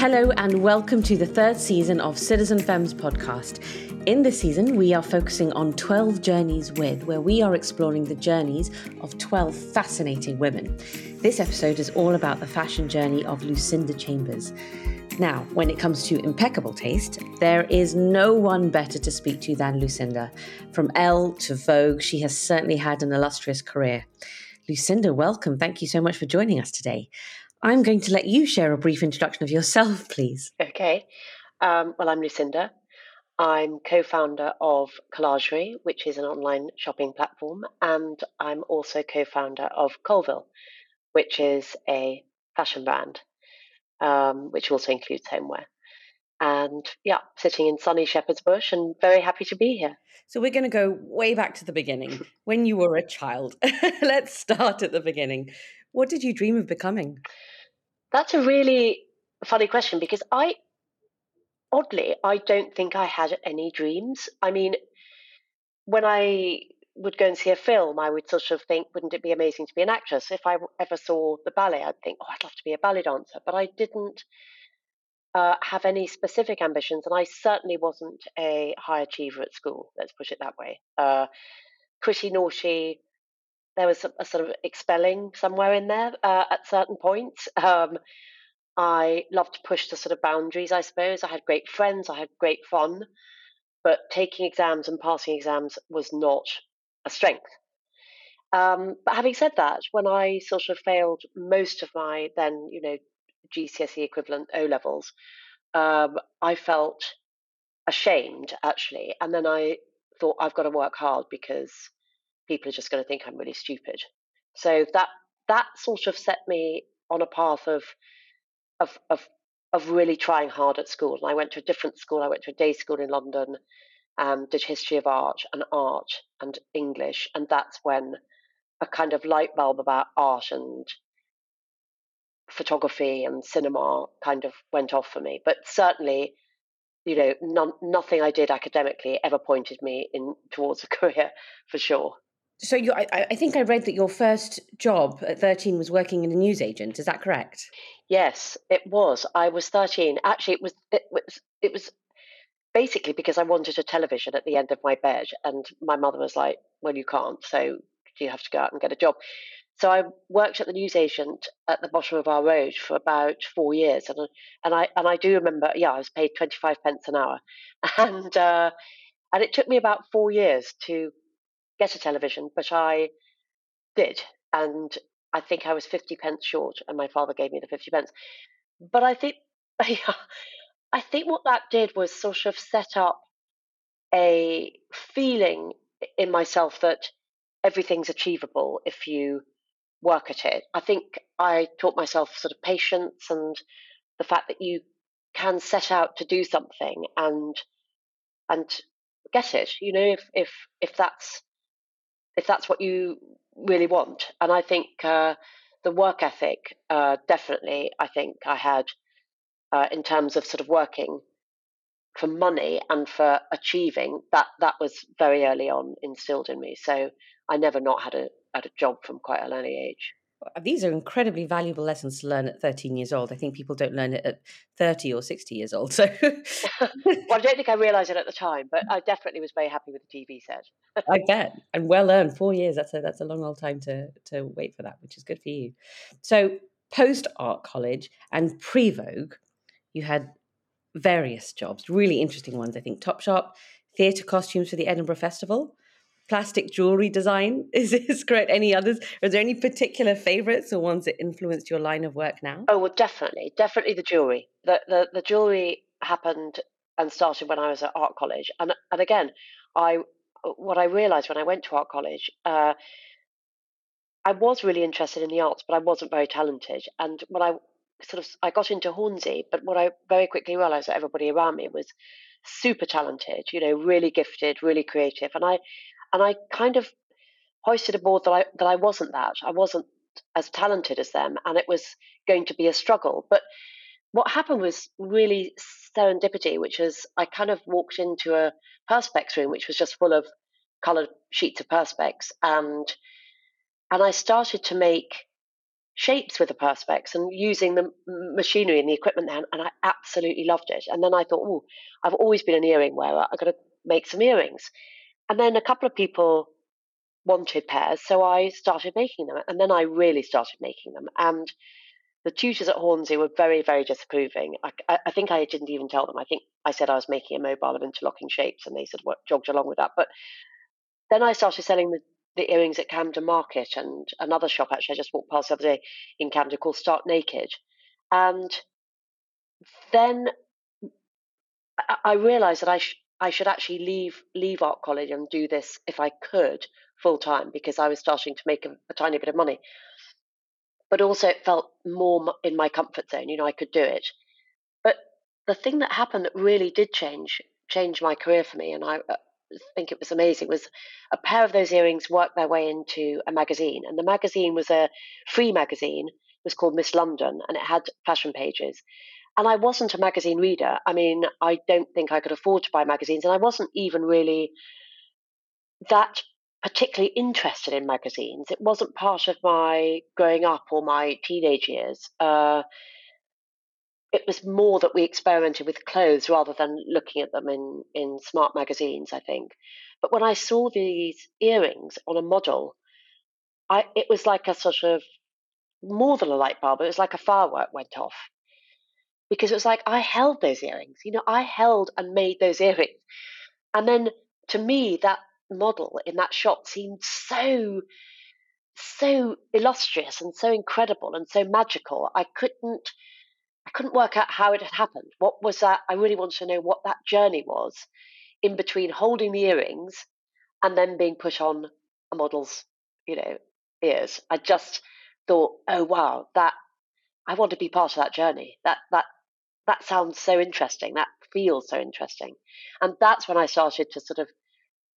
Hello, and welcome to the third season of Citizen Femmes podcast. In this season, we are focusing on 12 Journeys With, where we are exploring the journeys of 12 fascinating women. This episode is all about the fashion journey of Lucinda Chambers. Now, when it comes to impeccable taste, there is no one better to speak to than Lucinda. From Elle to Vogue, she has certainly had an illustrious career. Lucinda, welcome. Thank you so much for joining us today. I'm going to let you share a brief introduction of yourself, please. Okay. Um, well, I'm Lucinda. I'm co founder of Collagerie, which is an online shopping platform, and I'm also co founder of Colville, which is a fashion brand, um, which also includes homeware. And yeah, sitting in sunny Shepherd's Bush and very happy to be here. So we're going to go way back to the beginning, when you were a child. Let's start at the beginning. What did you dream of becoming? That's a really funny question because I oddly, I don't think I had any dreams. I mean, when I would go and see a film, I would sort of think, wouldn't it be amazing to be an actress? If I ever saw the ballet, I'd think, oh, I'd love to be a ballet dancer. But I didn't uh, have any specific ambitions, and I certainly wasn't a high achiever at school. Let's put it that way. Uh, pretty naughty. There was a, a, sort of expelling somewhere in there uh, at certain points. Um, I loved to push the sort of boundaries, I suppose. I had great friends, I had great fun, but taking exams and passing exams was not a strength. Um, but having said that, when I sort of failed most of my then, you know, GCSE equivalent O levels, um, I felt ashamed actually. And then I thought, I've got to work hard because people are just going to think I'm really stupid. So that that sort of set me on a path of of of of really trying hard at school. And I went to a different school. I went to a day school in London, um, did history of art and art and English, and that's when a kind of light bulb about art and photography and cinema kind of went off for me. But certainly, you know, nothing I did academically ever pointed me in towards a career for sure. So you, I, I, think I read that your first job at 13 was working in a newsagent. Is that correct? Yes, it was. I was 13. Actually, it was it was it was basically because I wanted a television at the end of my bed, and my mother was like, "Well, you can't, so you have to go out and get a job." So I worked at the newsagent at the bottom of our road for about four years, and and I and I do remember, yeah, I was paid 25 pence an hour, and uh, and it took me about four years to get a television, but I did. And I think I was 50 pence short, and my father gave me the 50 pence. But I think, I think what that did was sort of set up a feeling in myself that everything's achievable if you work at it. I think I taught myself sort of patience and the fact that you can set out to do something and and get it. You know, if if if that's if that's what you really want. And I think uh, the work ethic, uh, definitely, I think I had uh, in terms of sort of working for money and for achieving that that was very early on instilled in me. So I never not had a had a job from quite an early age Uh, these are incredibly valuable lessons to learn at 13 years old. I think people don't learn it at 30 or 60 years old. So, well, I don't think I realised it at the time, but I definitely was very happy with the TV set. I bet, and well earned. Four years. That's a that's a long old time to to wait for that, which is good for you. So, post art college and pre Vogue, you had various jobs, really interesting ones. I think Topshop, theatre costumes for the Edinburgh Festival plastic jewelry design. Is this correct? Any others? Are there any particular favorites or ones that influenced your line of work now? Oh, well, definitely, definitely the jewelry. The the, the jewelry happened and started when I was at art college, and and again, I what I realised when I went to art college. Uh, I was really interested in the arts, but I wasn't very talented. And when I sort of I got into Hornsey, but what I very quickly realised that everybody around me was super talented, you know, really gifted, really creative, and I and I kind of hoisted aboard that I that I wasn't that. I wasn't as talented as them, and it was going to be a struggle. But what happened was really serendipity, which is I kind of walked into a perspex room, which was just full of coloured sheets of perspex, and and I started to make shapes with the perspex and using the machinery and the equipment there, and I absolutely loved it. And then I thought, oh, I've always been an earring wearer. I've got to make some earrings. And then a couple of people wanted pairs, so I started making them. And then I really started making them. And the tutors at Hornsey were very, very disapproving. I, I, think I didn't even tell them. I think I said I was making a mobile of interlocking shapes, and they sort of jogged along with that?" But then I started selling the, the earrings at Camden Market and another shop. Actually, I just walked past the other day in Camden called Stark Naked, and then I, realised that I sh- I should actually leave leave art college and do this if I could full time because I was starting to make a, a tiny bit of money but also it felt more in my comfort zone. You know, I could do it. But the thing that happened that really did change change my career for me, and I uh, think it was amazing, was a pair of those earrings worked their way into a magazine, and the magazine was a free magazine. It was called Miss London, and it had fashion pages. And I wasn't a magazine reader. I mean, I don't think I could afford to buy magazines, and I wasn't even really that particularly interested in magazines. It wasn't part of my growing up or my teenage years. Uh, it was more that we experimented with clothes rather than looking at them in, in smart magazines, I think. But when I saw these earrings on a model, I, it was like a sort of more than a light bulb, it was like a firework went off. Because it was like I held those earrings, you know, I held and made those earrings. And then to me, that model in that shot seemed so so illustrious and so incredible and so magical. I couldn't I couldn't work out how it had happened. What was that? I really wanted to know what that journey was in between holding the earrings and then being put on a model's, you know, ears. I just thought, oh wow, that I want to be part of that journey. That that that sounds so interesting. That feels so interesting. And that's when I started to sort of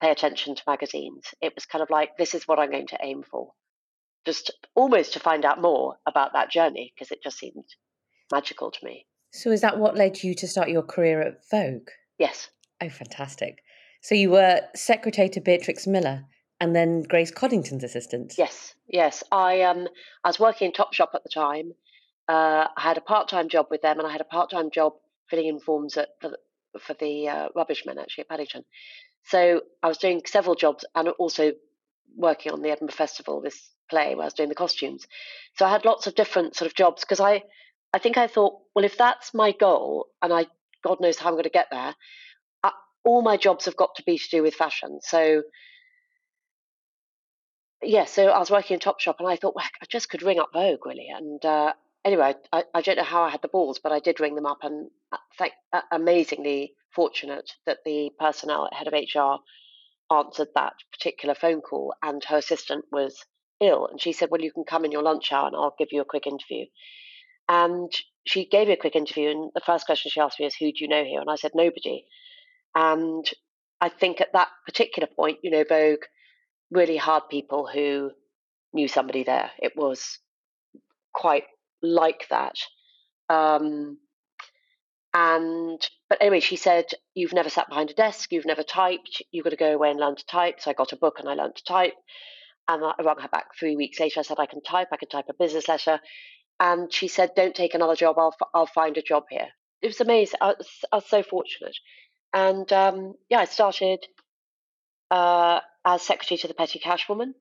pay attention to magazines. It was kind of like, this is what I'm going to aim for. Just almost to find out more about that journey because it just seemed magical to me. So, is that what led you to start your career at Vogue? Yes. Oh, fantastic. So, you were secretary to Beatrix Miller and then Grace Coddington's assistant? Yes, yes. I, um, I was working in Topshop at the time. Uh, I had a part time job with them and I had a part time job filling in forms at, for the, for the uh, rubbish men actually at Paddington. So I was doing several jobs and also working on the Edinburgh Festival, this play where I was doing the costumes. So I had lots of different sort of jobs because I, I think I thought, well, if that's my goal and I, God knows how I'm going to get there, I, all my jobs have got to be to do with fashion. So yeah, so I was working in Topshop and I thought, well, I just could ring up Vogue really. And uh, anyway, I, I don't know how I had the balls, but I did ring them up and uh, thank, uh, amazingly fortunate that the personnel at head of HR answered that particular phone call and her assistant was ill. And she said, Well, you can come in your lunch hour and I'll give you a quick interview. And she gave me a quick interview. And the first question she asked me is, Who do you know here? And I said, Nobody. And I think at that particular point, you know, Vogue really hard people who knew somebody there. It was quite like that. Um, and but anyway, she said, You've never sat behind a desk, you've never typed, you've got to go away and learn to type. So I got a book and I learned to type. And I rang her back three weeks later. I said, I can type, I can type a business letter. And she said, Don't take another job, I'll, I'll find a job here. It was amazing. I was, I was so fortunate. And um, yeah, I started uh, as secretary to the petty cash woman.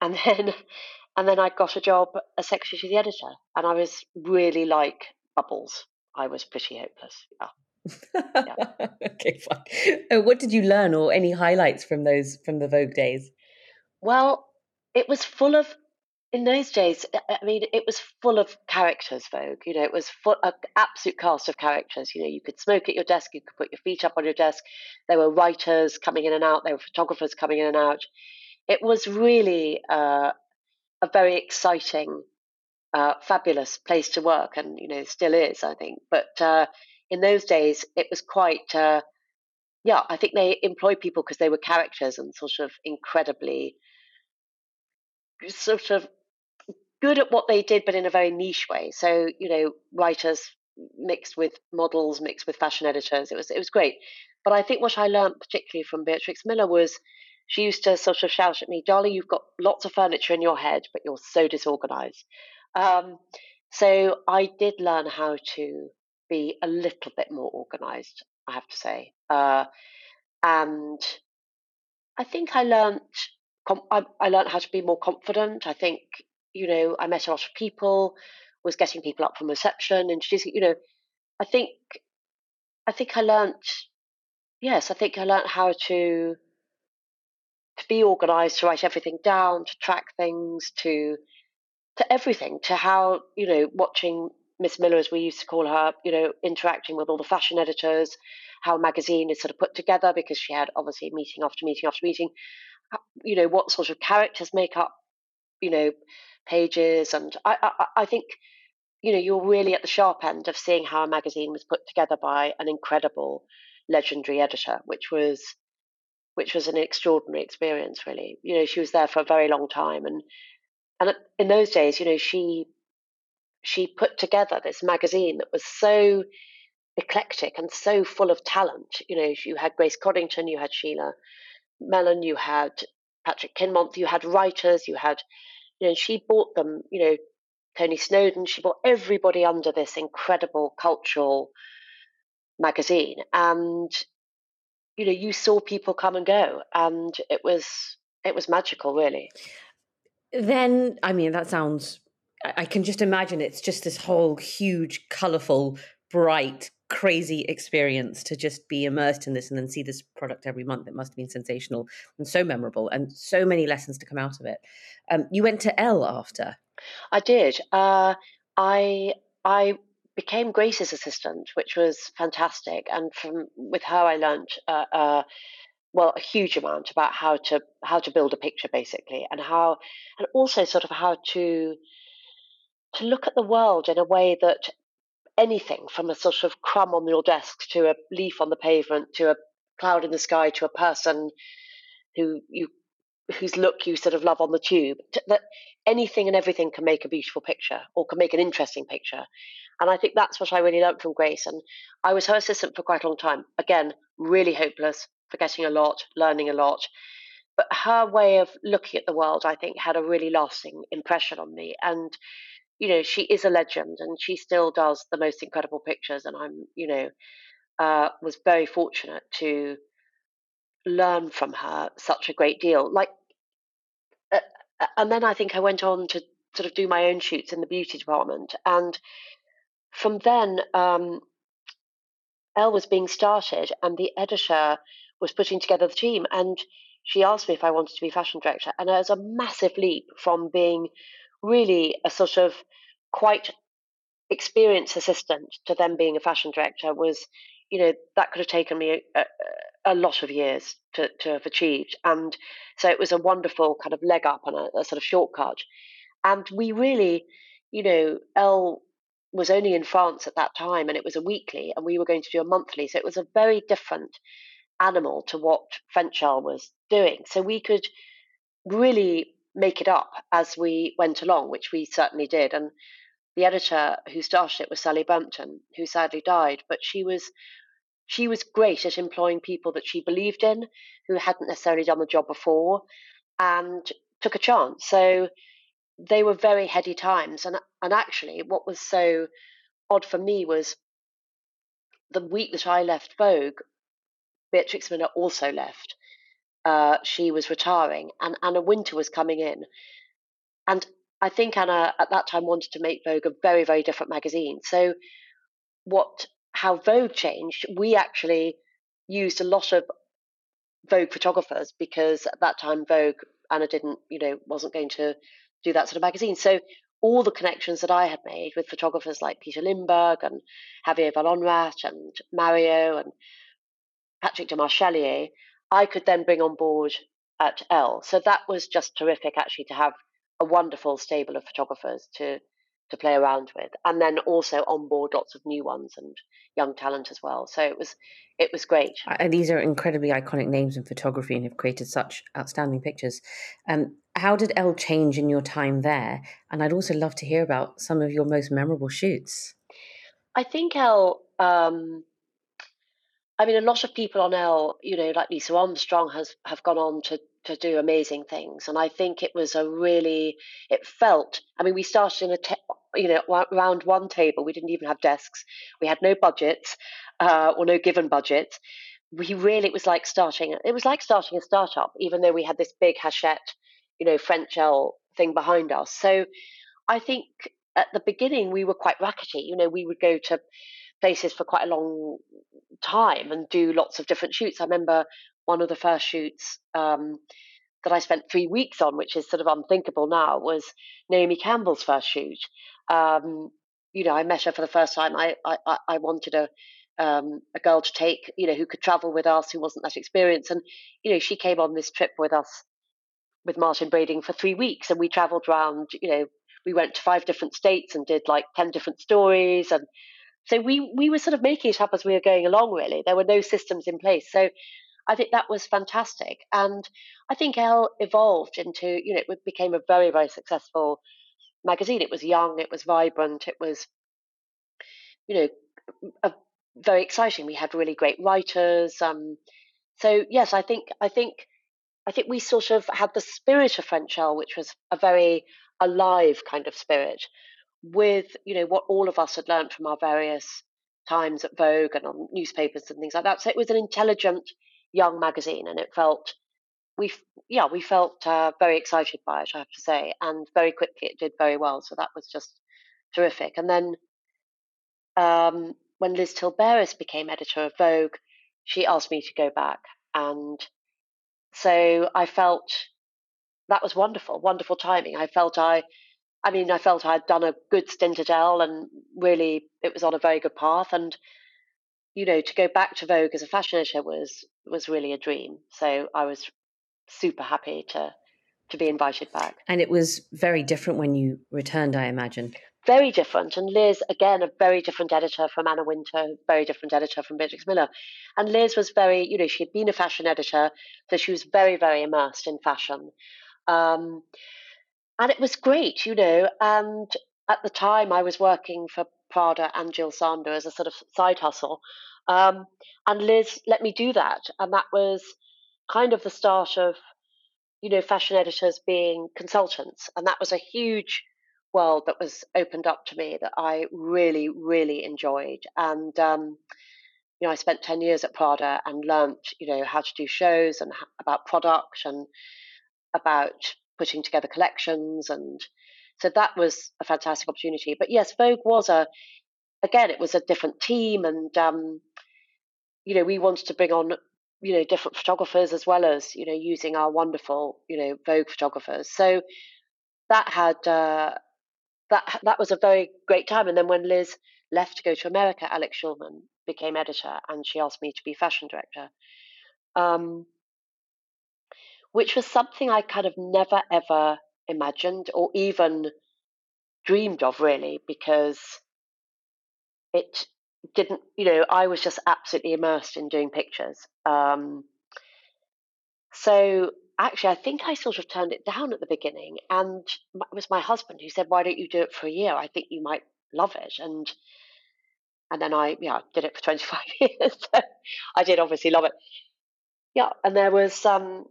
And then and then I got a job as secretary to the editor, and I was really like bubbles. I was pretty hopeless. Yeah. yeah. okay, fine. Uh, what did you learn, or any highlights from those from the Vogue days? Well, it was full of. In those days, I mean, it was full of characters. Vogue, you know, it was full, an absolute cast of characters. You know, you could smoke at your desk, you could put your feet up on your desk. There were writers coming in and out. There were photographers coming in and out. It was really uh, a very exciting uh, fabulous place to work, and you know still is, I think. But uh, in those days, it was quite. Uh, yeah, I think they employed people because they were characters and sort of incredibly, sort of good at what they did, but in a very niche way. So you know, writers mixed with models, mixed with fashion editors. It was it was great. But I think what I learned particularly from Beatrix Miller was she used to sort of shout at me, Darling, you've got lots of furniture in your head, but you're so disorganized. Um, so I did learn how to be a little bit more organized, I have to say. Uh, and I think I learned I, I learned how to be more confident. I think you know I met a lot of people, was getting people up from reception, introducing. You know, I think I think I learned. Yes, I think I learned how to to be organised, to write everything down, to track things, to to everything, to how you know watching Miss Miller, as we used to call her, you know, interacting with all the fashion editors, how a magazine is sort of put together because she had obviously meeting after meeting after meeting. Uh, you know, what sort of characters make up, you know, pages, and I, I, I think, you know, you're really at the sharp end of seeing how a magazine was put together by an incredible, legendary editor, which was, which was an extraordinary experience. Really, you know, she was there for a very long time, and and in those days, you know, she she put together this magazine that was so eclectic and so full of talent. You know, you had Grace Coddington, you had Sheila Mellon, you had Patrick Kinmonth, you had writers, you had, you know, she brought them, you know, Tony Snowdon, she brought everybody under this incredible cultural magazine. And, you know, you saw people come and go and it was it was magical really. Then I mean that sounds I can just imagine it's just this whole huge, colorful, bright, crazy experience to just be immersed in this and then see this product every month. It must have been sensational and so memorable and so many lessons to come out of it. Um, you went to Elle after. I did. Uh, I I became Grace's assistant, which was fantastic. And from with her, I learned uh, uh, well a huge amount about how to how to build a picture, basically, and how and also sort of how to to look at the world in a way that anything from a sort of crumb on your desk to a leaf on the pavement to a cloud in the sky to a person who you whose look you sort of love on the tube that anything and everything can make a beautiful picture or can make an interesting picture. And i think that's what i really learned from grace. And i was her assistant for quite a long time. Again really hopeless forgetting a lot learning a lot. But her way of looking at the world i think had a really lasting impression on me. And you know, she is a legend and she still does the most incredible pictures. And I'm, you know, uh, was very fortunate to learn from her such a great deal. Like, uh, uh, and then I think I went on to sort of do my own shoots in the beauty department. And from then, um, Elle was being started, and the editor was putting together the team. And she asked me if I wanted to be fashion director. And it was a massive leap from being really a sort of quite experienced assistant to them being a fashion director was, you know, that could have taken me a, a lot of years to, to have achieved. And so it was a wonderful kind of leg up and a, a sort of shortcut. And we really, you know, Elle was only in France at that time and it was a weekly and we were going to do a monthly. So it was a very different animal to what French Elle was doing. So we could really make it up as we went along, which we certainly did. And the editor who started it was Sally Bampton, who sadly died, but she was she was great at employing people that she believed in who hadn't necessarily done the job before and took a chance. So they were very heady times. And and actually what was so odd for me was the week that I left Vogue, Beatrix Miller also left uh, she was retiring, and Anna Wintour was coming in. And I think Anna at that time wanted to make Vogue a very, very different magazine. So, what how Vogue changed, we actually used a lot of Vogue photographers because at that time Vogue Anna didn't, you know, wasn't going to do that sort of magazine. So all the connections that I had made with photographers like Peter Lindbergh and Javier Vallhonrat and Mario and Patrick Demarchelier, I could then bring on board at Elle. So that was just terrific actually to have a wonderful stable of photographers to to play around with and then also on board lots of new ones and young talent as well. So it was it was great. And these are incredibly iconic names in photography and have created such outstanding pictures. Um, how did Elle change in your time there? And i'd also love to hear about some of your most memorable shoots. I think Elle um, I mean, a lot of people on Elle, you know, like Lisa Armstrong, has have gone on to to do amazing things. And I think it was a really, it felt, I mean, we started in a, te- you know, around one table. We didn't even have desks. We had no budgets uh, or no given budgets. We really, it was like starting, it was like starting a startup, even though we had this big Hachette, you know, French Elle thing behind us. So I think at the beginning we were quite rackety. You know, we would go to places for quite a long time and do lots of different shoots. I remember one of the first shoots um, that I spent three weeks on, which is sort of unthinkable now, was Naomi Campbell's first shoot. Um, you know, I met her for the first time. I I, I wanted a um, a girl to take, you know, who could travel with us, who wasn't that experienced, and you know, she came on this trip with us with Martin Brading for three weeks, and we travelled around. You know, we went to five different states and did like ten different stories, and so we we were sort of making it up as we were going along. Really, there were no systems in place, so I think that was fantastic. And I think Elle evolved into, you know, it became a very, very successful magazine. It was young, it was vibrant, it was, you know, a, very exciting. We had really great writers. Um, so yes, I think I think I think we sort of had the spirit of French Elle, which was a very alive kind of spirit, with you know what all of us had learned from our various times at Vogue and on newspapers and things like that. So it was an intelligent young magazine, and it felt we yeah we felt uh, very excited by it, I have to say, and very quickly it did very well. So that was just terrific. And then um, when Liz Tilberis became editor of Vogue, she asked me to go back, and so I felt that was wonderful, wonderful timing. I felt I. I mean, I felt I'd done a good stint at Elle and really it was on a very good path. And you know, to go back to Vogue as a fashion editor was was really a dream. So I was super happy to to be invited back. And it was very different when you returned, I imagine. Very different. And Liz, again, a very different editor from Anna Wintour, very different editor from Beatrix Miller. And Liz was very, you know, she had been a fashion editor, so she was very, very immersed in fashion. Um, and it was great, you know. And at the time, I was working for Prada and Jil Sander as a sort of side hustle. Um, and Liz let me do that. And that was kind of the start of, you know, fashion editors being consultants. And that was a huge world that was opened up to me that I really, really enjoyed. And, um, you know, I spent 10 years at Prada and learnt, you know, how to do shows and about product and about putting together collections. And so that was a fantastic opportunity. But yes, Vogue was a, again, it was a different team and, um, you know, we wanted to bring on, you know, different photographers as well as, you know, using our wonderful, you know, Vogue photographers. So that had, uh, that, that was a very great time. And then when Liz left to go to America, Alex Shulman became editor and she asked me to be fashion director. Um, which was something I kind of never ever imagined or even dreamed of, really, because it didn't, you know, I was just absolutely immersed in doing pictures. Um, so actually, I think I sort of turned it down at the beginning, and it was my husband who said, "Why don't you do it for a year? I think you might love it." And and then I, yeah, did it for 25 years. I did obviously love it. Yeah, and there was um,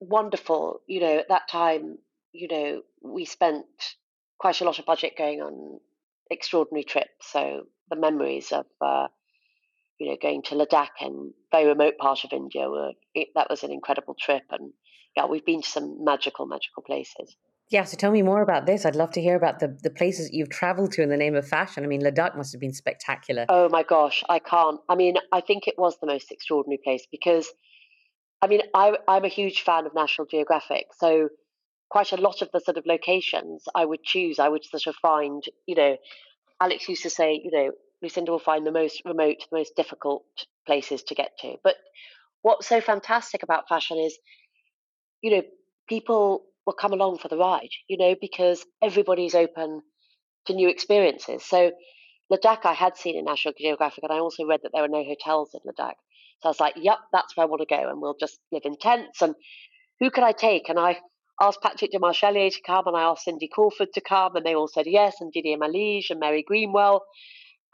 wonderful, you know, at that time, you know, we spent quite a lot of budget going on extraordinary trip. So the memories of uh, you know going to Ladakh and very remote part of India were it, that was an incredible trip, and yeah, we've been to some magical, magical places. Yeah, so tell me more about this. I'd love to hear about the, the places you've traveled to in the name of fashion. I mean, Ladakh must have been spectacular. Oh my gosh, I can't. I mean, I think it was the most extraordinary place because, I mean, I, I'm a huge fan of National Geographic. So, quite a lot of the sort of locations I would choose, I would sort of find, you know, Alex used to say, you know, Lucinda will find the most remote, the most difficult places to get to. But what's so fantastic about fashion is, you know, people will come along for the ride, you know, because everybody's open to new experiences. So Ladakh I had seen in National Geographic, and I also read that there were no hotels in Ladakh. So I was like, yep, that's where I want to go, and we'll just live in tents. And who could I take? And I asked Patrick Demarchelier to come, and I asked Cindy Crawford to come, and they all said yes, and Didier Malige and Mary Greenwell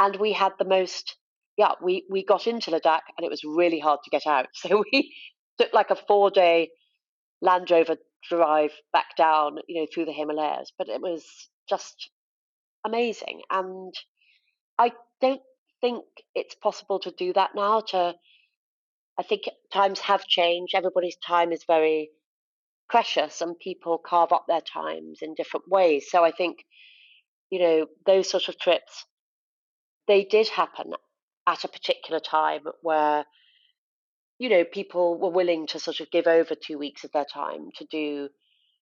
and we had the most yeah we we got into Ladakh and it was really hard to get out so we took like a four day Land Rover drive back down, you know, through the Himalayas. But it was just amazing. And I don't think it's possible to do that now. To I think times have changed. Everybody's time is very precious, and people carve up their times in different ways. So I think, you know, those sort of trips, they did happen at a particular time where, you know, people were willing to sort of give over two weeks of their time to do,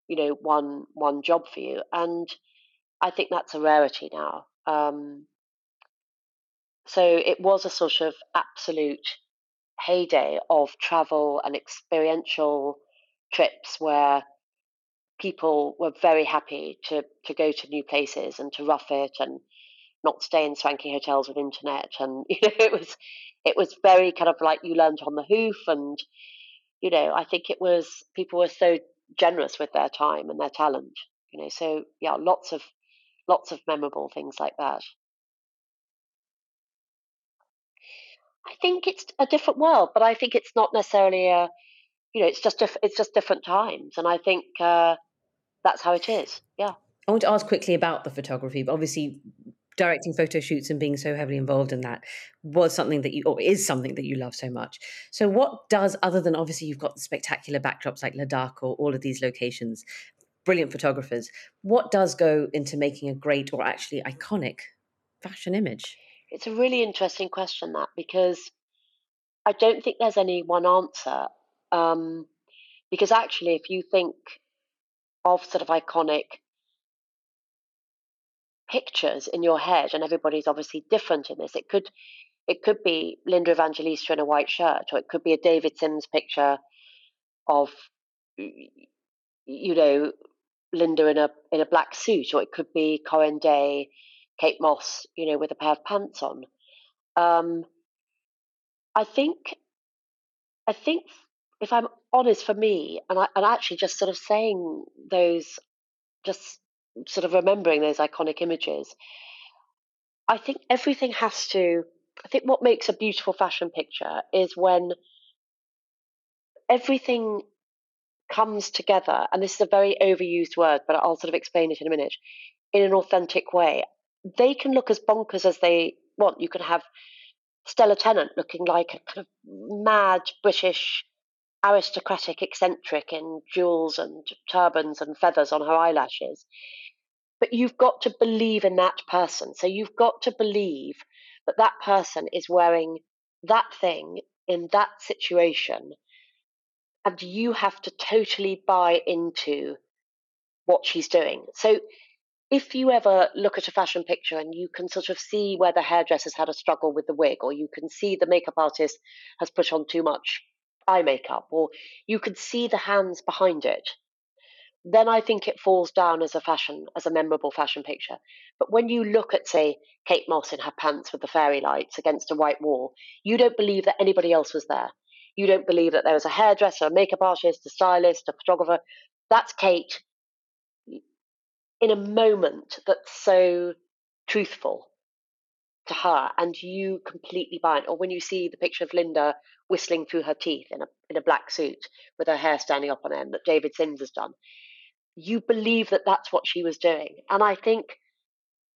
you know, one one job for you, and I think that's a rarity now. Um, so it was a sort of absolute heyday of travel and experiential trips where people were very happy to, to go to new places and to rough it and not stay in swanky hotels with internet. And you know it was it was very kind of like you learned on the hoof and you know i think it was people were so generous with their time and their talent you know so yeah lots of lots of memorable things like that. I think it's a different world, but I think it's not necessarily a, you know, it's just diff- it's just different times, and I think uh, that's how it is. Yeah. I want to ask quickly about the photography, but obviously directing photo shoots and being so heavily involved in that was something that you or is something that you love so much. So what does other than obviously you've got the spectacular backdrops like Ladakh or all of these locations, brilliant photographers, what does go into making a great or actually iconic fashion image? It's a really interesting question, that, because I don't think there's any one answer. Um, because actually, if you think of sort of iconic pictures in your head, and everybody's obviously different in this, it could it could be Linda Evangelista in a white shirt, or it could be a David Sims picture of you know Linda in a in a black suit, or it could be Corinne Day Kate Moss, you know, with a pair of pants on. Um, I think, I think if I'm honest, for me, and I and actually just sort of saying those, just sort of remembering those iconic images, I think everything has to. I think what makes a beautiful fashion picture is when everything comes together, and this is a very overused word, but I'll sort of explain it in a minute, in an authentic way they can look as bonkers as they want. You can have Stella Tennant looking like a kind of mad British aristocratic eccentric in jewels and turbans and feathers on her eyelashes. But you've got to believe in that person. So you've got to believe that that person is wearing that thing in that situation. And you have to totally buy into what she's doing. So if you ever look at a fashion picture and you can sort of see where the hairdresser's had a struggle with the wig, or you can see the makeup artist has put on too much eye makeup, or you can see the hands behind it, then I think it falls down as a fashion, as a memorable fashion picture. But when you look at, say, Kate Moss in her pants with the fairy lights against a white wall, you don't believe that anybody else was there. You don't believe that there was a hairdresser, a makeup artist, a stylist, a photographer. That's Kate in a moment that's so truthful to her and you completely buy it. Or when you see the picture of Linda whistling through her teeth in a in a black suit with her hair standing up on end that David Sims has done, you believe that that's what she was doing. And I think,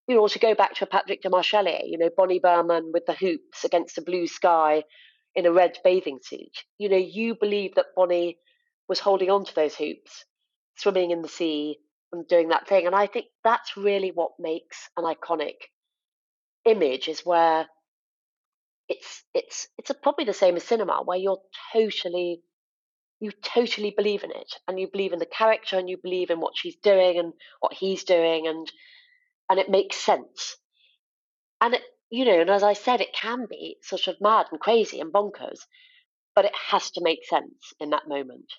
you know, to go back to Patrick Demarchelier, you know, Bonnie Berman with the hoops against a blue sky in a red bathing suit. You know, you believe that Bonnie was holding on to those hoops, swimming in the sea, and doing that thing. And I think that's really what makes an iconic image is where it's it's it's probably the same as cinema where you're totally you totally believe in it and you believe in the character and you believe in what she's doing and what he's doing and and it makes sense. And it you know and as i said it can be sort of mad and crazy and bonkers but it has to make sense in that moment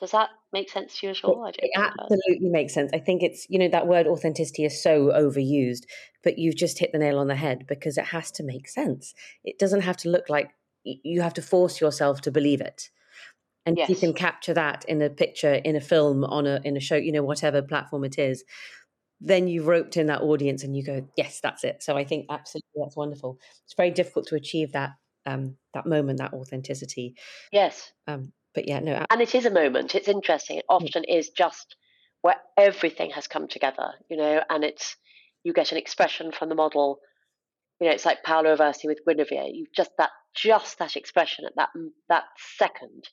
does that make sense to you at all? It, it absolutely makes sense. I think it's, you know, that word authenticity is so overused, but you've just hit the nail on the head because it has to make sense. It doesn't have to look like you have to force yourself to believe it. And yes. you can capture that in a picture, in a film, on a in a show, you know, whatever platform it is, then you've roped in that audience and you go, yes, that's it. So I think absolutely that's wonderful. It's very difficult to achieve that um, that moment, that authenticity. Yes. Um, but yeah, no. And it is a moment. It's interesting. It mm. often mm. is just where everything has come together, you know, and it's you get an expression from the model. You know, it's like Paolo Roversi with Guinevere. You just that just that expression at that that second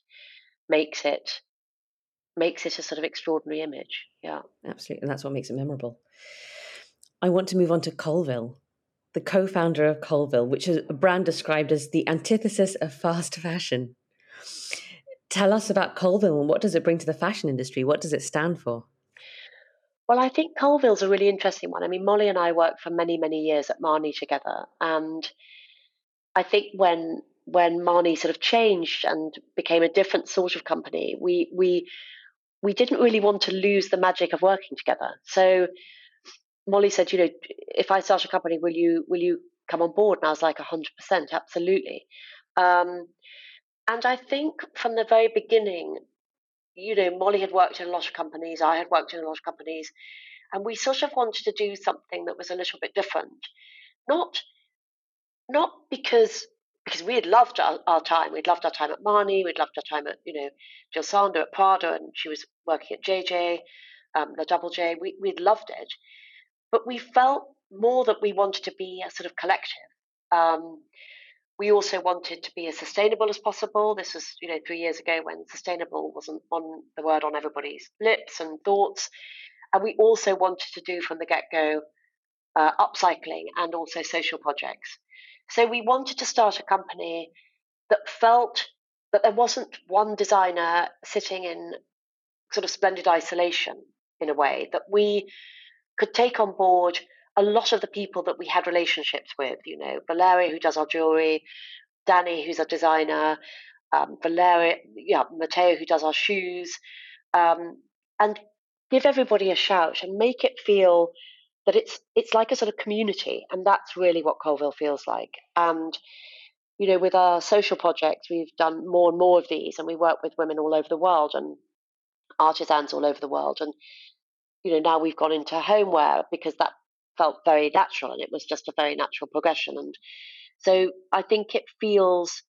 makes it makes it a sort of extraordinary image. Yeah, absolutely, and that's what makes it memorable. I want to move on to Colville, the co-founder of Colville, which is a brand described as the antithesis of fast fashion. Tell us about Colville and what does it bring to the fashion industry? What does it stand for? Well, I think Colville's a really interesting one. I mean, Molly and I worked for many, many years at Marni together, and I think when when Marni sort of changed and became a different sort of company, we we we didn't really want to lose the magic of working together. So Molly said, you know, if I start a company, will you will you come on board? And I was like, hundred percent, absolutely. Um, and I think from the very beginning, you know, Molly had worked in a lot of companies, I had worked in a lot of companies, and we sort of wanted to do something that was a little bit different. Not not because because we had loved our, our, time. We'd loved our time at Marni. We'd loved our time at, you know, Jil Sander at Prada, and she was working at JJ, um, the Double J. We, we'd loved it. But we felt more that we wanted to be a sort of collective. Um, we also wanted to be as sustainable as possible. This was, you know, three years ago when sustainable wasn't on the word on everybody's lips and thoughts. And we also wanted to do from the get go uh, upcycling and also social projects. So we wanted to start a company that felt that there wasn't one designer sitting in sort of splendid isolation in a way, that we could take on board a lot of the people that we had relationships with, you know, Valeria, who does our jewelry, Danny, who's a designer, um, Valeria, yeah, Matteo, who does our shoes, um, and give everybody a shout and make it feel that it's it's like a sort of community, and that's really what Colville feels like. And you know, with our social projects, we've done more and more of these, and we work with women all over the world and artisans all over the world. And you know, now we've gone into homeware because that felt very natural, and it was just a very natural progression. And so I think it feels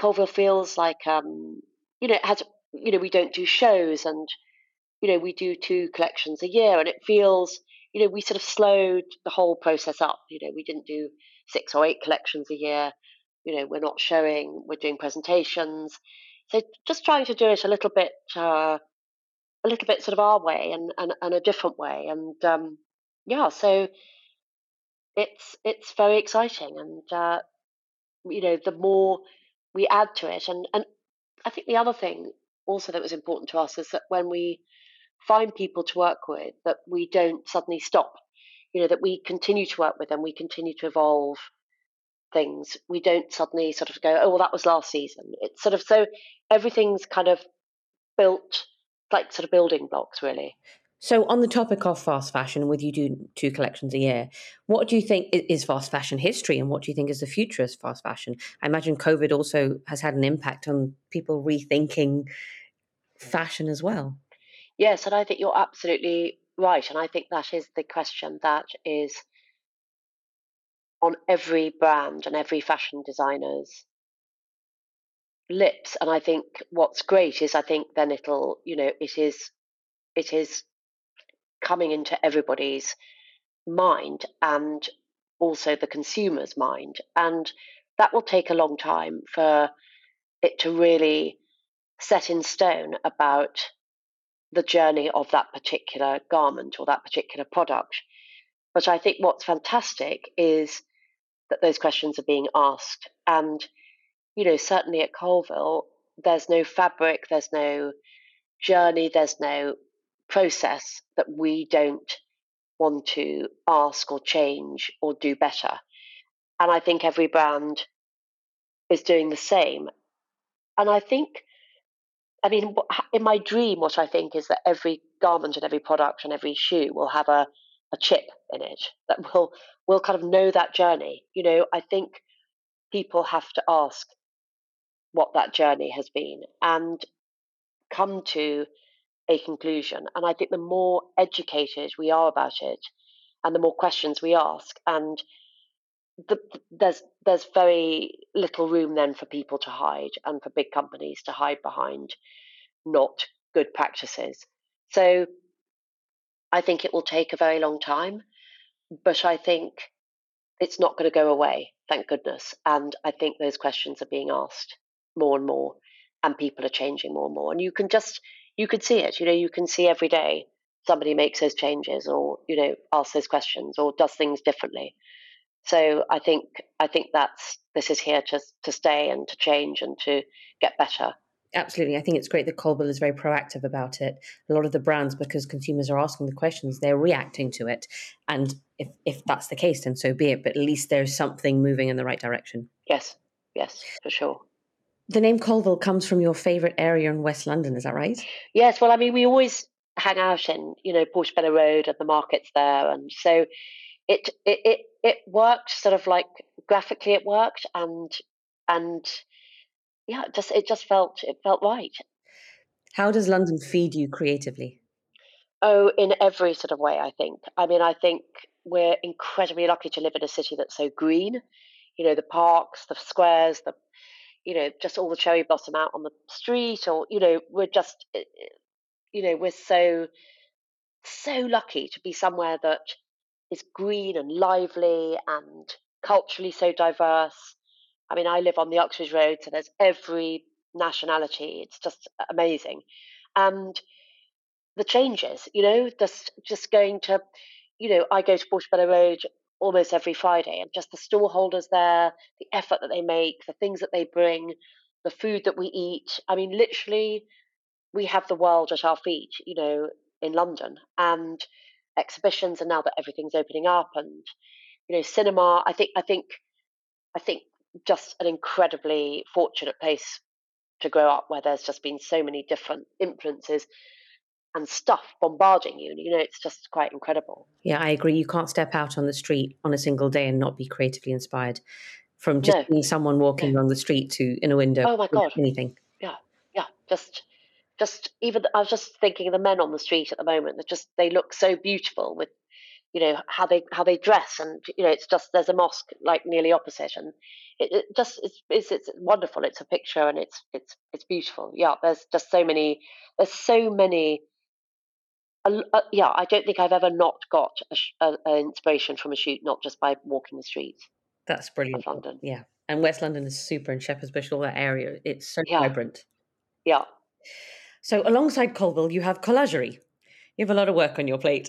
Colville feels like um, you know, it has you know, we don't do shows and you know, we do two collections a year and it feels you know, we sort of slowed the whole process up. You know, we didn't do six or eight collections a year. You know, we're not showing, we're doing presentations. So just trying to do it a little bit, uh, a little bit sort of our way and, and, and a different way. And um, yeah, so it's it's very exciting. And uh, you know, the more we add to it, and and I think the other thing also that was important to us is that when we find people to work with that we don't suddenly stop you know that we continue to work with them we continue to evolve things we don't suddenly sort of go oh well that was last season it's sort of so everything's kind of built like sort of building blocks really so on the topic of fast fashion with you do two collections a year what do you think is fast fashion history and what do you think is the future of fast fashion i imagine covid also has had an impact on people rethinking fashion as well Yes, and I think you're absolutely right. And I think that is the question that is on every brand and every fashion designer's lips. And I think what's great is I think then it'll, you know, it is it is coming into everybody's mind and also the consumer's mind. And that will take a long time for it to really set in stone about the journey of that particular garment or that particular product. But I think what's fantastic is that those questions are being asked. And, you know, certainly at Colville, there's no fabric, there's no journey, there's no process that we don't want to ask or change or do better. And I think every brand is doing the same. And I think I mean, in my dream, what I think is that every garment and every product and every shoe will have a, a chip in it that will will kind of know that journey. You know, I think people have to ask what that journey has been and come to a conclusion. And I think the more educated we are about it, and the more questions we ask, and the, there's there's very little room then for people to hide and for big companies to hide behind not good practices. So I think it will take a very long time, but I think it's not going to go away, thank goodness. And I think those questions are being asked more and more, and people are changing more and more. And you can just you can see it. You know, you can see every day somebody makes those changes, or you know, asks those questions, or does things differently. So I think I think that's this is here to to stay and to change and to get better. Absolutely. I think it's great that Colville is very proactive about it. A lot of the brands, because consumers are asking the questions, they're reacting to it. And if, if that's the case, then so be it. But at least there's something moving in the right direction. Yes, yes, for sure. The name Colville comes from your favourite area in West London, is that right? Yes, well, I mean, we always hang out in, you know, Portobello Road and the markets there. And so it, it, it, it worked sort of like graphically it worked and, and, yeah, it just it just felt it felt right. How does London feed you creatively? Oh, in every sort of way, I think. I mean, I think we're incredibly lucky to live in a city that's so green. You know, the parks, the squares, the you know, just all the cherry blossom out on the street, or you know, we're just, eh, eh, you know, we're so so lucky to be somewhere that is green and lively and culturally so diverse I mean, I live on the Uxbridge Road, so there's every nationality. It's just amazing. And the changes, you know, just just going to, you know, I go to Portobello Road almost every Friday, and just the storeholders there, the effort that they make, the things that they bring, the food that we eat. I mean, literally, we have the world at our feet, you know, in London, and exhibitions, and now that everything's opening up, and you know, cinema. I think, I think, I think just an incredibly fortunate place to grow up where there's just been so many different influences and stuff bombarding you. You know, it's just quite incredible. Yeah, I agree. You can't step out on the street on a single day and not be creatively inspired from just no. being someone walking no. along the street to in a window. Oh my god, anything. Yeah, yeah. Just, just even I was just thinking of the men on the street at the moment. That just they look so beautiful with you know how they how they dress and you know it's just there's a mosque like nearly opposite and it, it just it's, it's, it's wonderful it's a picture and it's it's it's beautiful yeah there's just so many there's so many uh, yeah i don't think i've ever not got an inspiration from a shoot not just by walking the streets that's brilliant london yeah and west london is super in shepherd's bush all that area it's so yeah. vibrant yeah so alongside Colville, you have collagerie you have a lot of work on your plate.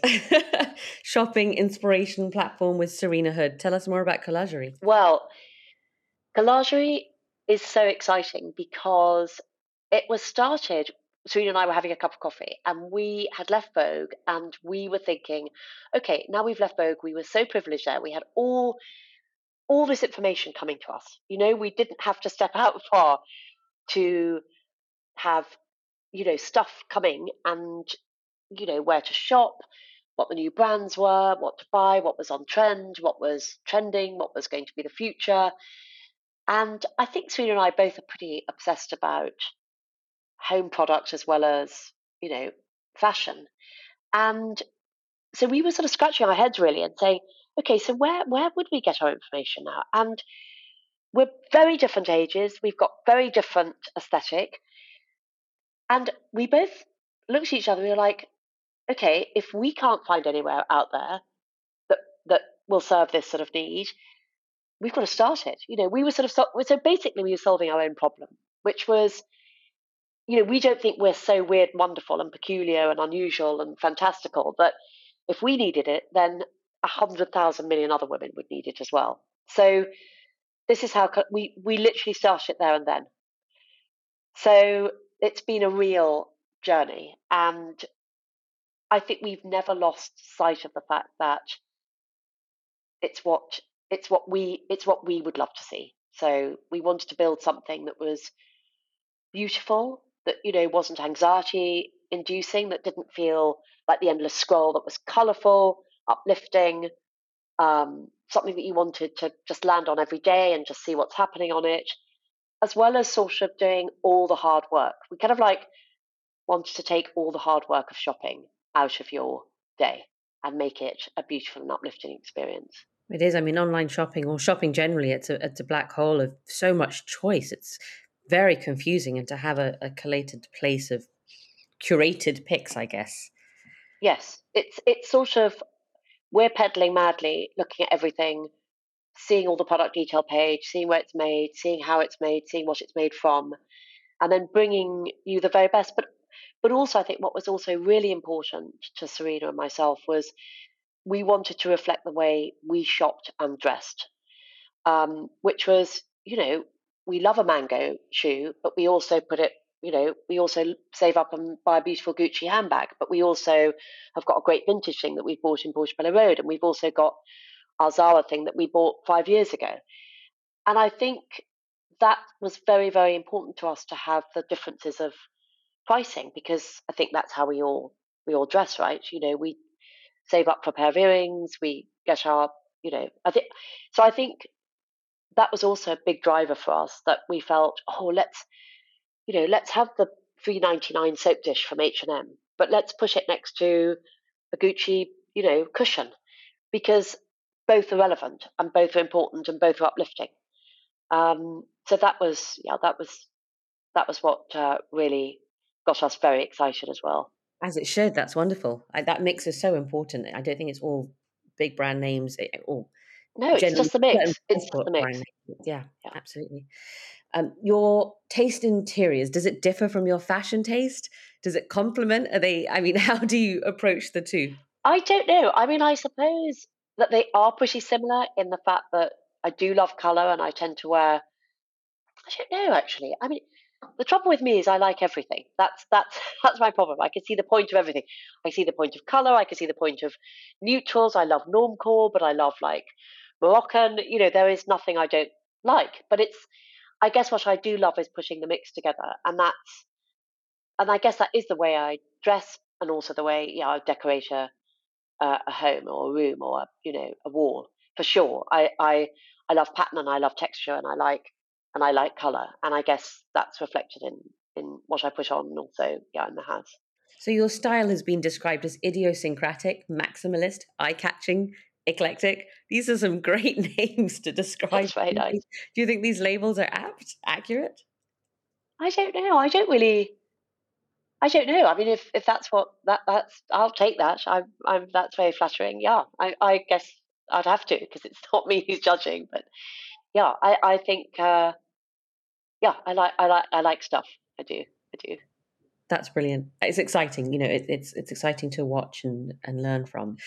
Shopping inspiration platform with Serena Hood. Tell us more about Collagerie. Well, Collagerie is so exciting because it was started. Serena and I were having a cup of coffee and we had left Vogue and we were thinking, okay, now we've left Vogue, we were so privileged there. We had all all this information coming to us. You know, we didn't have to step out far to have, you know, stuff coming and you know, where to shop, what the new brands were, what to buy, what was on trend, what was trending, what was going to be the future. And I think Serena and I both are pretty obsessed about home products as well as, you know, fashion. And so we were sort of scratching our heads really and saying, okay, so where where would we get our information now? And we're very different ages, we've got very different aesthetic. And we both looked at each other, and we were like, okay, if we can't find anywhere out there that that will serve this sort of need, we've got to start it. You know, we were sort of so basically we were solving our own problem, which was, you know, we don't think we're so weird, wonderful, and peculiar and unusual and fantastical that if we needed it, then a hundred thousand million other women would need it as well. So this is how we we literally started it there and then. So it's been a real journey, and I think we've never lost sight of the fact that it's what it's what we it's what we would love to see. So we wanted to build something that was beautiful, that you know wasn't anxiety inducing, that didn't feel like the endless scroll, that was colourful, uplifting, um, something that you wanted to just land on every day and just see what's happening on it, as well as sort of doing all the hard work. We kind of like wanted to take all the hard work of shopping out of your day and make it a beautiful and uplifting experience. It is. I mean, online shopping or shopping generally, it's a, it's a black hole of so much choice. It's very confusing. And to have a, a collated place of curated picks, I guess. Yes, it's it's sort of we're peddling madly, looking at everything, seeing all the product detail page, seeing where it's made, seeing how it's made, seeing what it's made from, and then bringing you the very best. But but also, I think what was also really important to Serena and myself was we wanted to reflect the way we shopped and dressed, um, which was, you know, we love a mango shoe, but we also put it, you know, we also save up and buy a beautiful Gucci handbag, but we also have got a great vintage thing that we've bought in Portobello Road, and we've also got our Zara thing that we bought five years ago. And I think that was very, very important to us to have the differences of pricing because I think that's how we all we all dress, right? You know, we save up for a pair of earrings, we get our, you know, I think so. I think that was also a big driver for us that we felt, oh, let's, you know, let's have the three ninety nine soap dish from H and M, but let's push it next to a Gucci, you know, cushion because both are relevant and both are important and both are uplifting. Um, so that was, yeah, that was that was what uh, really got us very excited as well. As it should. That's wonderful. I, that mix is so important. I don't think it's all big brand names eh, eh, no, it's just the mix. It's just the mix. Yeah, yeah, absolutely. Um, your taste in interiors does it differ from your fashion taste? Does it complement? Are they? I mean, how do you approach the two? I don't know. I mean, I suppose that they are pretty similar in the fact that I do love color and I tend to wear. I don't know actually. I mean, the trouble with me is I like everything. That's that's that's my problem. I can see the point of everything. I see the point of color. I can see the point of neutrals. I love normcore, but I love like Moroccan. You know, there is nothing I don't like. But it's, I guess, what I do love is pushing the mix together, and that's, and I guess that is the way I dress, and also the way know I decorate a, a home or a room or a, you know a wall for sure. I I I love pattern and I love texture and I like and I like color, and I guess that's reflected in in what I put on, and also yeah, in the house. So your style has been described as idiosyncratic, maximalist, eye-catching, eclectic. These are some great names to describe. That's very nice. Do you think these labels are apt, accurate? I don't know. I don't really. I don't know. I mean, if, if that's what that that's, I'll take that. I'm, I'm that's very flattering. Yeah, I, I guess I'd have to because it's not me who's judging. But yeah, I, I think uh, yeah, I like I like I like stuff. I do. I do. That's brilliant. It's exciting. You know, it, it's it's exciting to watch and and learn from.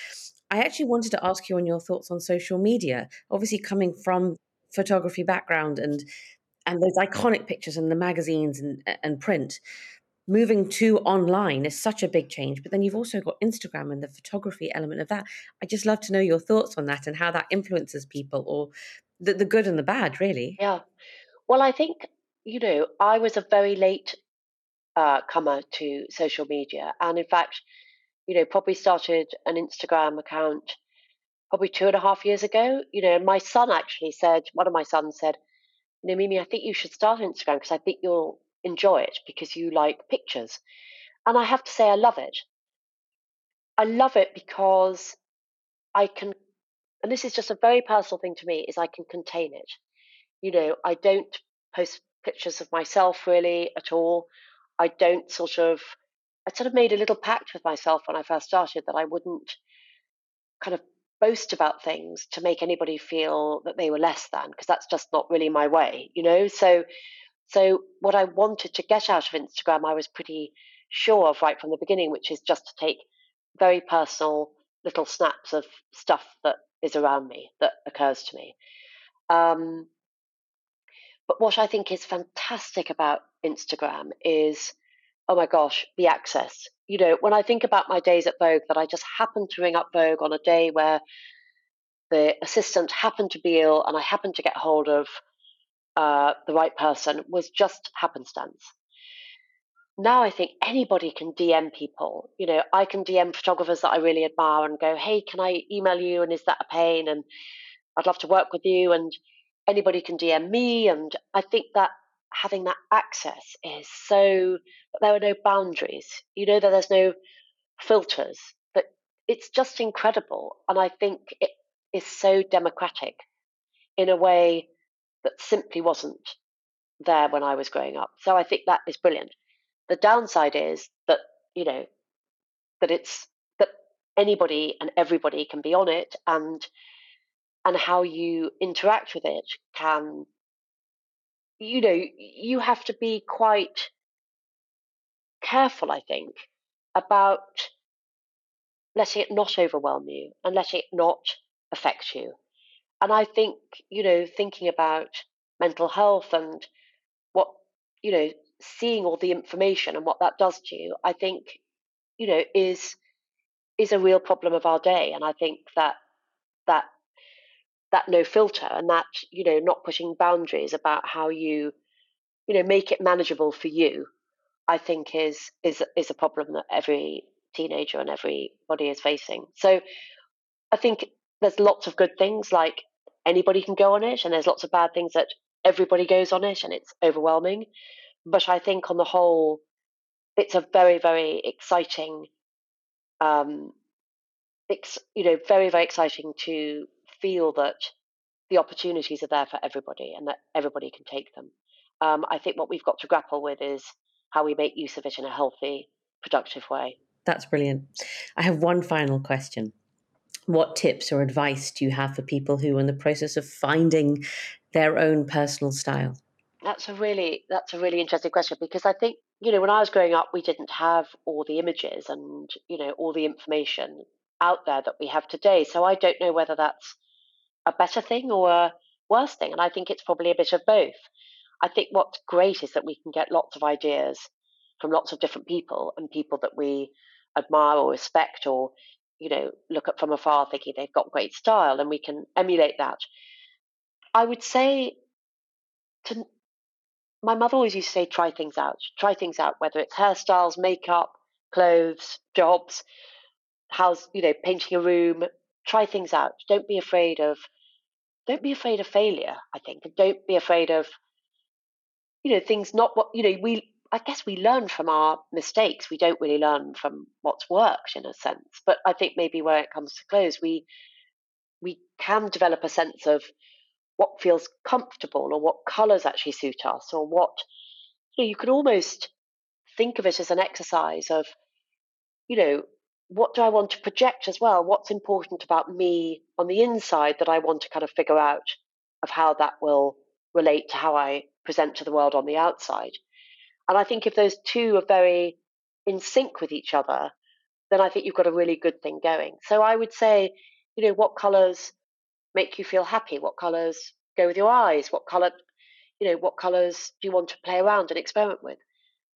I actually wanted to ask you on your thoughts on social media. Obviously, coming from photography background and and those iconic pictures in the magazines and and print, moving to online is such a big change. But then you've also got Instagram and the photography element of that. I just love to know your thoughts on that and how that influences people, or the, the good and the bad, really. Yeah. Well, I think you know, I was a very late uh, comer to social media. And in fact, you know, probably started an Instagram account probably two and a half years ago. You know, my son actually said, one of my sons said, you know, Mimi, I think you should start Instagram because I think you'll enjoy it because you like pictures. And I have to say, I love it. I love it because I can, and this is just a very personal thing to me, is I can contain it. You know, I don't post pictures of myself really at all. I don't sort of, I sort of made a little pact with myself when I first started that I wouldn't kind of boast about things to make anybody feel that they were less than, because that's just not really my way, you know? So, so what I wanted to get out of Instagram, I was pretty sure of right from the beginning, which is just to take very personal little snaps of stuff that is around me, that occurs to me. Um, but what I think is fantastic about Instagram is, oh my gosh, the access. You know, when I think about my days at Vogue, that I just happened to ring up Vogue on a day where the assistant happened to be ill and I happened to get hold of uh, the right person was just happenstance. Now I think anybody can DM people. You know, I can DM photographers that I really admire and go, hey, can I email you? And is that a pain? And I'd love to work with you. And anybody can DM me. And I think that having that access is so, there are no boundaries. You know that there's no filters, but it's just incredible. And I think it, is so democratic in a way that simply wasn't there when I was growing up. So I think that is brilliant. The downside is that, you know, that it's that anybody and everybody can be on it and and how you interact with it can you know, you have to be quite careful, I think, about letting it not overwhelm you and letting it not affect you. And I think, you know, thinking about mental health and what, you know, seeing all the information and what that does to you, I think, you know, is is a real problem of our day. And I think that that that no filter and that, you know, not pushing boundaries about how you, you know, make it manageable for you, I think is is is a problem that every teenager and everybody is facing. So I think there's lots of good things like anybody can go on it, and there's lots of bad things that everybody goes on it and it's overwhelming. But I think on the whole, it's a very, very exciting, um, it's you know, very, very exciting to feel that the opportunities are there for everybody and that everybody can take them. Um, I think what we've got to grapple with is how we make use of it in a healthy, productive way. That's brilliant. I have one final question. What tips or advice do you have for people who are in the process of finding their own personal style? That's a really that's a really interesting question because I think you know when I was growing up we didn't have all the images and you know all the information out there that we have today. So I don't know whether that's a better thing or a worse thing, and I think it's probably a bit of both. I think what's great is that we can get lots of ideas from lots of different people and people that we admire or respect or you know look at from afar thinking they've got great style and we can emulate that i would say to my mother always used to say try things out try things out whether it's hairstyles makeup clothes jobs how's you know painting a room try things out don't be afraid of don't be afraid of failure i think and don't be afraid of you know things not what you know we I guess we learn from our mistakes. We don't really learn from what's worked in a sense. But I think maybe where it comes to clothes, we we can develop a sense of what feels comfortable or what colours actually suit us or what you know, you could almost think of it as an exercise of, you know, what do I want to project as well? What's important about me on the inside that I want to kind of figure out of how that will relate to how I present to the world on the outside. And I think if those two are very in sync with each other, then I think you've got a really good thing going. So I would say, you know, what colors make you feel happy? What colors go with your eyes? What color, you know, what colors do you want to play around and experiment with?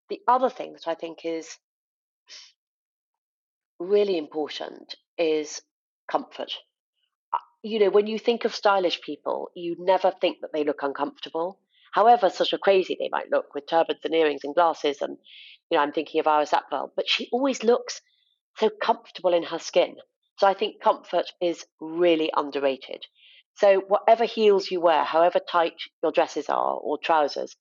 The other thing that I think is really important is comfort. Uh, you know, when you think of stylish people, you never think that they look uncomfortable however sort of crazy they might look with turbans and earrings and glasses. And, you know, I'm thinking of Iris Apfel, but she always looks so comfortable in her skin. So I think comfort is really underrated. So whatever heels you wear, however tight your dresses are or trousers,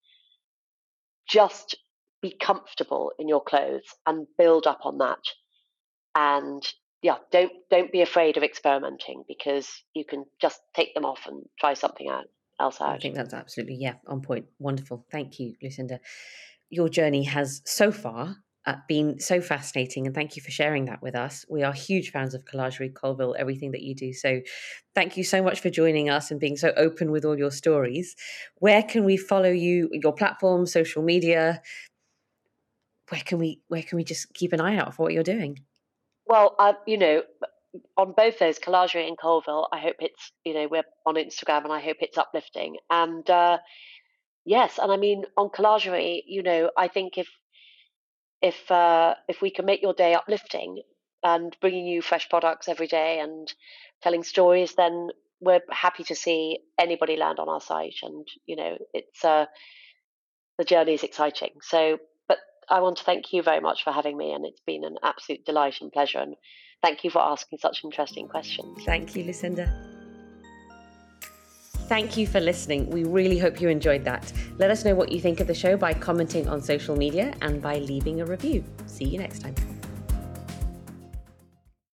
just be comfortable in your clothes and build up on that. And yeah, don't don't be afraid of experimenting because you can just take them off and try something out else out. I think that's absolutely, yeah, on point. Wonderful. Thank you, Lucinda. Your journey has so far uh, been so fascinating and thank you for sharing that with us. We are huge fans of Collagerie Colville, everything that you do. So thank you so much for joining us and being so open with all your stories. Where can we follow you, your platform, social media? Where can we where can we just keep an eye out for what you're doing? Well, uh, you know, on both those, Collagerie and Colville, I hope it's, you know, we're on Instagram and I hope it's uplifting. And uh, yes, and I mean, on Collagerie, you know, I think if, if, uh, if we can make your day uplifting and bringing you fresh products every day and telling stories, then we're happy to see anybody land on our site. And, you know, it's, uh, the journey is exciting. So, I want to thank you very much for having me. And it's been an absolute delight and pleasure. And Thank you for asking such interesting questions. Thank you, Lucinda. Thank you for listening. We really hope you enjoyed that. Let us know what you think of the show by commenting on social media and by leaving a review. See you next time.